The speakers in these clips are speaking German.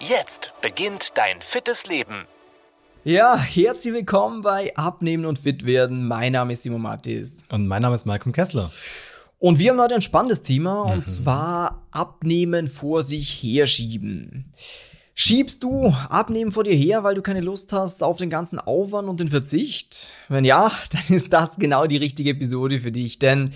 Jetzt beginnt dein fittes Leben. Ja, herzlich willkommen bei Abnehmen und Fit werden. Mein Name ist Simon Mattis. Und mein Name ist Malcolm Kessler. Und wir haben heute ein spannendes Thema und mhm. zwar Abnehmen vor sich herschieben. Schiebst du Abnehmen vor dir her, weil du keine Lust hast auf den ganzen Aufwand und den Verzicht? Wenn ja, dann ist das genau die richtige Episode für dich, denn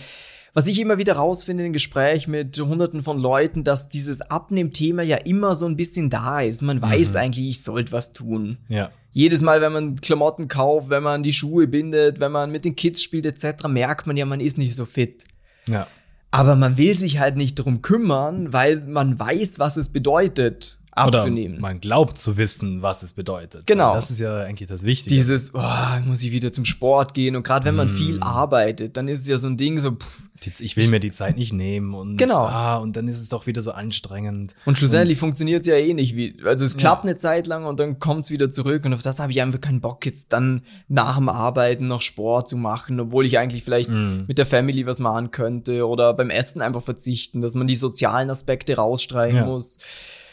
was ich immer wieder rausfinde im Gespräch mit hunderten von Leuten, dass dieses Abnehmthema ja immer so ein bisschen da ist. Man weiß mhm. eigentlich, ich sollte was tun. Ja. Jedes Mal, wenn man Klamotten kauft, wenn man die Schuhe bindet, wenn man mit den Kids spielt etc., merkt man ja, man ist nicht so fit. Ja. Aber man will sich halt nicht drum kümmern, weil man weiß, was es bedeutet abzunehmen. Oder man glaubt zu wissen, was es bedeutet. Genau. Das ist ja eigentlich das Wichtige. Dieses, oh, muss ich wieder zum Sport gehen und gerade wenn man mm. viel arbeitet, dann ist es ja so ein Ding so, pff, ich will mir die Zeit nicht nehmen und genau. ah, und dann ist es doch wieder so anstrengend. Und schlussendlich funktioniert es ja eh nicht wie also es klappt ja. eine Zeit lang und dann kommt es wieder zurück und auf das habe ich einfach keinen Bock jetzt dann nach dem Arbeiten noch Sport zu machen, obwohl ich eigentlich vielleicht mm. mit der Family was machen könnte oder beim Essen einfach verzichten, dass man die sozialen Aspekte rausstreichen ja. muss.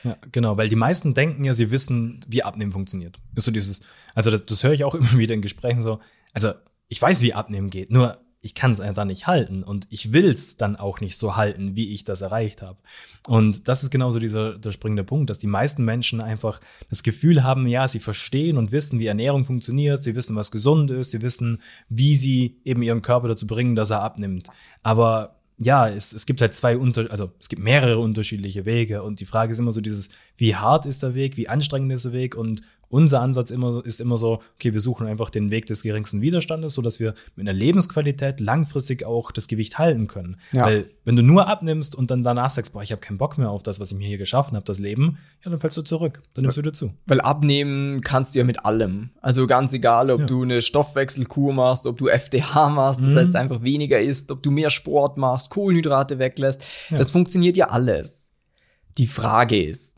Ja, genau, weil die meisten denken ja, sie wissen, wie Abnehmen funktioniert. Ist so dieses, also das, das höre ich auch immer wieder in Gesprächen so, also ich weiß, wie Abnehmen geht, nur ich kann es einfach nicht halten und ich will es dann auch nicht so halten, wie ich das erreicht habe. Und das ist genauso dieser der springende Punkt, dass die meisten Menschen einfach das Gefühl haben, ja, sie verstehen und wissen, wie Ernährung funktioniert, sie wissen, was gesund ist, sie wissen, wie sie eben ihren Körper dazu bringen, dass er abnimmt. Aber ja, es, es gibt halt zwei unter, also es gibt mehrere unterschiedliche Wege und die Frage ist immer so dieses, wie hart ist der Weg, wie anstrengend ist der Weg und unser Ansatz immer, ist immer so, okay, wir suchen einfach den Weg des geringsten Widerstandes, so dass wir mit einer Lebensqualität langfristig auch das Gewicht halten können. Ja. Weil wenn du nur abnimmst und dann danach sagst, boah, ich habe keinen Bock mehr auf das, was ich mir hier geschaffen habe, das Leben, ja, dann fällst du zurück, dann nimmst du wieder zu. Weil abnehmen kannst du ja mit allem. Also ganz egal, ob ja. du eine Stoffwechselkur machst, ob du FDH machst, das mhm. heißt einfach weniger isst, ob du mehr Sport machst, Kohlenhydrate weglässt, ja. das funktioniert ja alles. Die Frage ist,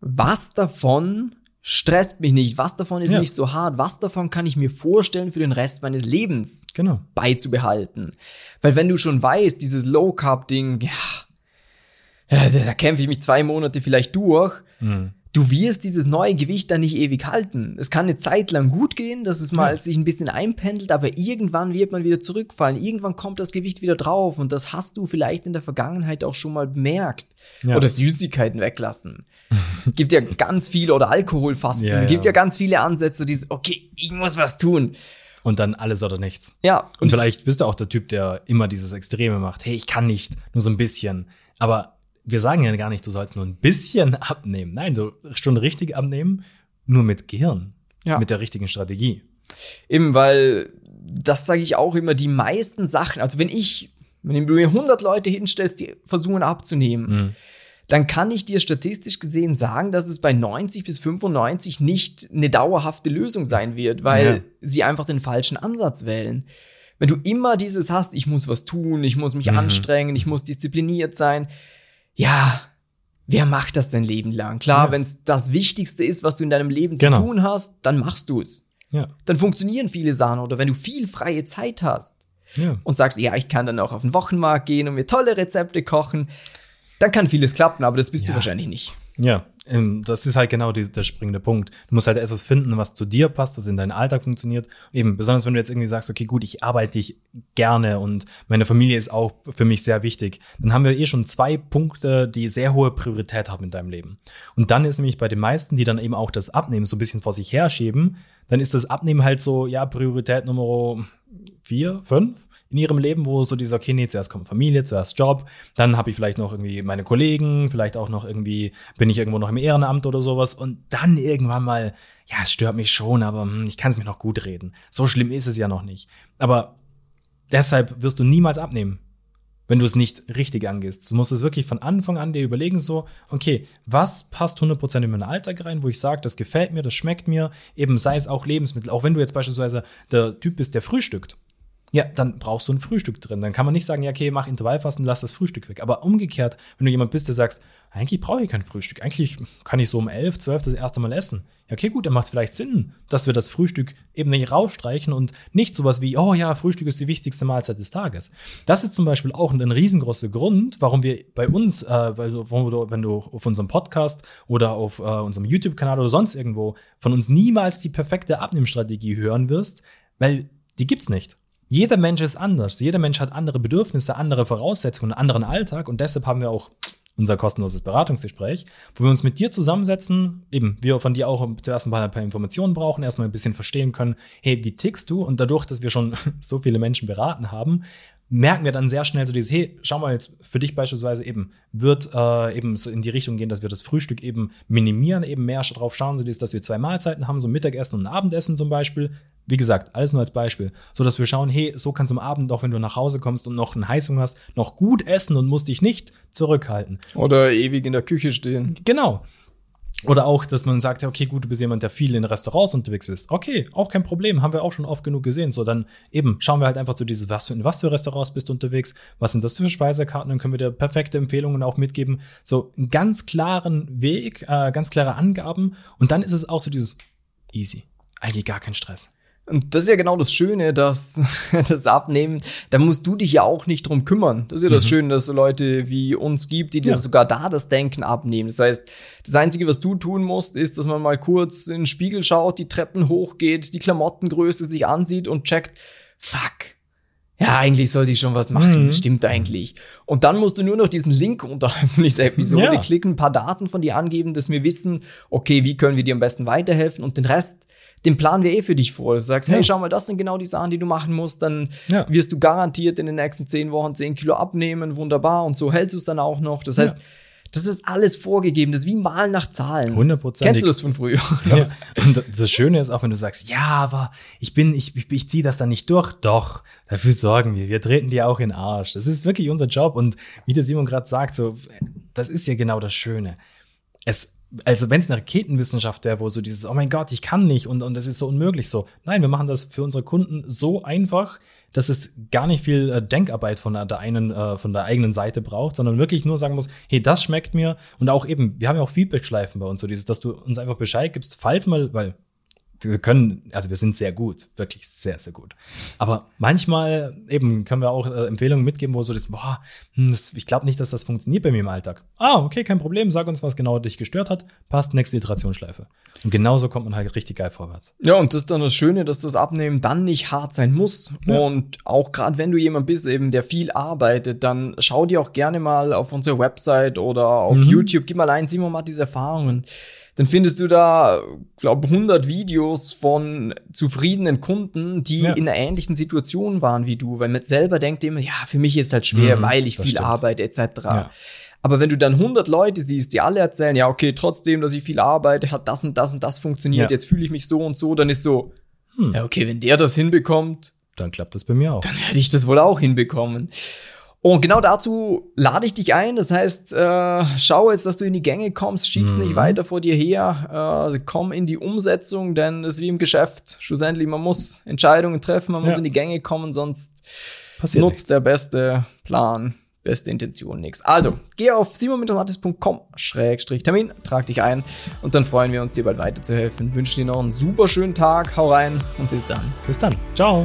was davon stresst mich nicht, was davon ist ja. nicht so hart, was davon kann ich mir vorstellen für den Rest meines Lebens genau. beizubehalten. Weil wenn du schon weißt, dieses Low Carb Ding, ja, da, da kämpfe ich mich zwei Monate vielleicht durch. Mhm du wirst dieses neue Gewicht dann nicht ewig halten. Es kann eine Zeit lang gut gehen, dass es mal ja. sich ein bisschen einpendelt, aber irgendwann wird man wieder zurückfallen. Irgendwann kommt das Gewicht wieder drauf und das hast du vielleicht in der Vergangenheit auch schon mal bemerkt. Ja. Oder Süßigkeiten weglassen. gibt ja ganz viele oder Alkoholfasten. Ja, gibt ja ganz viele Ansätze, die okay, ich muss was tun. Und dann alles oder nichts. Ja. Und vielleicht bist du auch der Typ, der immer dieses Extreme macht. Hey, ich kann nicht, nur so ein bisschen. Aber wir sagen ja gar nicht, du sollst nur ein bisschen abnehmen. Nein, du schon richtig abnehmen, nur mit Gehirn. Ja. Mit der richtigen Strategie. Eben, weil das sage ich auch immer, die meisten Sachen, also wenn ich, wenn du mir 100 Leute hinstellst, die versuchen abzunehmen, mhm. dann kann ich dir statistisch gesehen sagen, dass es bei 90 bis 95 nicht eine dauerhafte Lösung sein wird, weil ja. sie einfach den falschen Ansatz wählen. Wenn du immer dieses hast, ich muss was tun, ich muss mich mhm. anstrengen, ich muss diszipliniert sein, ja, wer macht das dein Leben lang? Klar, ja. wenn es das Wichtigste ist, was du in deinem Leben zu genau. tun hast, dann machst du es. Ja. Dann funktionieren viele Sachen. Oder wenn du viel freie Zeit hast ja. und sagst, ja, ich kann dann auch auf den Wochenmarkt gehen und mir tolle Rezepte kochen, dann kann vieles klappen, aber das bist ja. du wahrscheinlich nicht. Ja, ähm, das ist halt genau die, der springende Punkt. Du musst halt etwas finden, was zu dir passt, was in deinen Alltag funktioniert. Eben, besonders wenn du jetzt irgendwie sagst, okay, gut, ich arbeite ich gerne und meine Familie ist auch für mich sehr wichtig, dann haben wir eh schon zwei Punkte, die sehr hohe Priorität haben in deinem Leben. Und dann ist nämlich bei den meisten, die dann eben auch das Abnehmen so ein bisschen vor sich herschieben, dann ist das Abnehmen halt so, ja, Priorität Nummer vier, fünf in ihrem Leben, wo so dieser, okay, nee, zuerst kommt Familie, zuerst Job, dann habe ich vielleicht noch irgendwie meine Kollegen, vielleicht auch noch irgendwie, bin ich irgendwo noch im Ehrenamt oder sowas und dann irgendwann mal, ja, es stört mich schon, aber hm, ich kann es mir noch gut reden. So schlimm ist es ja noch nicht. Aber deshalb wirst du niemals abnehmen. Wenn du es nicht richtig angehst. Du musst es wirklich von Anfang an dir überlegen, so, okay, was passt 100% in meinen Alltag rein, wo ich sage, das gefällt mir, das schmeckt mir, eben sei es auch Lebensmittel. Auch wenn du jetzt beispielsweise der Typ bist, der frühstückt, ja, dann brauchst du ein Frühstück drin. Dann kann man nicht sagen, ja, okay, mach Intervallfasten, lass das Frühstück weg. Aber umgekehrt, wenn du jemand bist, der sagst, eigentlich brauche ich kein Frühstück. Eigentlich kann ich so um elf, zwölf das erste Mal essen. Okay, gut, dann macht es vielleicht Sinn, dass wir das Frühstück eben nicht rausstreichen und nicht sowas wie, oh ja, Frühstück ist die wichtigste Mahlzeit des Tages. Das ist zum Beispiel auch ein, riesengroßer Grund, warum wir bei uns, äh, wenn du auf unserem Podcast oder auf äh, unserem YouTube-Kanal oder sonst irgendwo von uns niemals die perfekte Abnehmstrategie hören wirst, weil die gibt's nicht. Jeder Mensch ist anders. Jeder Mensch hat andere Bedürfnisse, andere Voraussetzungen, einen anderen Alltag und deshalb haben wir auch unser kostenloses Beratungsgespräch, wo wir uns mit dir zusammensetzen, eben wir von dir auch zuerst mal ein paar Informationen brauchen, erstmal ein bisschen verstehen können, hey, wie tickst du? Und dadurch, dass wir schon so viele Menschen beraten haben, merken wir dann sehr schnell so dieses, hey, schau mal jetzt für dich beispielsweise eben, wird äh, eben in die Richtung gehen, dass wir das Frühstück eben minimieren, eben mehr drauf schauen, so dieses, dass wir zwei Mahlzeiten haben, so Mittagessen und ein Abendessen zum Beispiel, wie gesagt, alles nur als Beispiel. So dass wir schauen, hey, so kannst du am Abend, auch wenn du nach Hause kommst und noch einen Heißung hast, noch gut essen und musst dich nicht zurückhalten. Oder ewig in der Küche stehen. Genau. Oder auch, dass man sagt, okay, gut, du bist jemand, der viel in Restaurants unterwegs ist. Okay, auch kein Problem, haben wir auch schon oft genug gesehen. So, dann eben schauen wir halt einfach zu dieses, was für, in was für Restaurants bist du unterwegs, was sind das für Speisekarten, dann können wir dir perfekte Empfehlungen auch mitgeben. So, einen ganz klaren Weg, äh, ganz klare Angaben. Und dann ist es auch so dieses easy. Eigentlich gar kein Stress. Und das ist ja genau das Schöne, dass das Abnehmen, da musst du dich ja auch nicht drum kümmern. Das ist ja das mhm. Schöne, dass es Leute wie uns gibt, die dir ja. sogar da das Denken abnehmen. Das heißt, das Einzige, was du tun musst, ist, dass man mal kurz in den Spiegel schaut, die Treppen hochgeht, die Klamottengröße sich ansieht und checkt, fuck, ja, eigentlich sollte ich schon was machen. Mhm. Stimmt eigentlich. Und dann musst du nur noch diesen Link unterhalb von dieser Episode ja. klicken, ein paar Daten von dir angeben, dass wir wissen, okay, wie können wir dir am besten weiterhelfen und den Rest den planen wir eh für dich vor. Du sagst, ja. hey, schau mal, das sind genau die Sachen, die du machen musst. Dann ja. wirst du garantiert in den nächsten zehn Wochen zehn Kilo abnehmen. Wunderbar. Und so hältst du es dann auch noch. Das heißt, ja. Das ist alles vorgegeben. Das ist wie Malen nach Zahlen. 100 Kennst du das von früher? Ja. Und das Schöne ist auch, wenn du sagst, ja, aber ich bin, ich, ich, ich ziehe das dann nicht durch. Doch, dafür sorgen wir. Wir treten dir auch in den Arsch. Das ist wirklich unser Job. Und wie der Simon gerade sagt, so, das ist ja genau das Schöne. Es, also wenn es eine Raketenwissenschaft wäre, wo so dieses, oh mein Gott, ich kann nicht und, und das ist so unmöglich so. Nein, wir machen das für unsere Kunden so einfach, dass es gar nicht viel äh, Denkarbeit von der, einen, äh, von der eigenen Seite braucht, sondern wirklich nur sagen muss, hey, das schmeckt mir. Und auch eben, wir haben ja auch Feedback-Schleifen bei uns, so dieses, dass du uns einfach Bescheid gibst, falls mal, weil wir können, also wir sind sehr gut, wirklich sehr, sehr gut. Aber manchmal eben können wir auch äh, Empfehlungen mitgeben, wo so das, boah, hm, das, ich glaube nicht, dass das funktioniert bei mir im Alltag. Ah, okay, kein Problem, sag uns, was genau dich gestört hat, passt, nächste Iterationsschleife. Und genauso kommt man halt richtig geil vorwärts. Ja, und das ist dann das Schöne, dass das Abnehmen dann nicht hart sein muss. Ja. Und auch gerade wenn du jemand bist, eben, der viel arbeitet, dann schau dir auch gerne mal auf unsere Website oder auf mhm. YouTube, gib mal ein, Simon hat diese Erfahrungen dann findest du da, glaube 100 Videos von zufriedenen Kunden, die ja. in einer ähnlichen Situation waren wie du, weil man selber denkt immer, ja, für mich ist halt schwer, mhm, weil ich viel stimmt. arbeite etc. Ja. Aber wenn du dann 100 Leute siehst, die alle erzählen, ja, okay, trotzdem, dass ich viel arbeite, hat das und das und das funktioniert, ja. jetzt fühle ich mich so und so, dann ist so, hm. ja, okay, wenn der das hinbekommt, dann klappt das bei mir auch. Dann hätte ich das wohl auch hinbekommen. Und genau dazu lade ich dich ein. Das heißt, äh, schau jetzt, dass du in die Gänge kommst, schieb's mhm. nicht weiter vor dir her, äh, komm in die Umsetzung, denn es ist wie im Geschäft. Schlussendlich, man muss Entscheidungen treffen, man ja. muss in die Gänge kommen, sonst Passiert nutzt nichts. der beste Plan, beste Intention nichts. Also, geh auf simonmitomatis.com-termin, trag dich ein und dann freuen wir uns, dir bald weiterzuhelfen. Wünschen dir noch einen super schönen Tag, hau rein und bis dann. Bis dann. Ciao.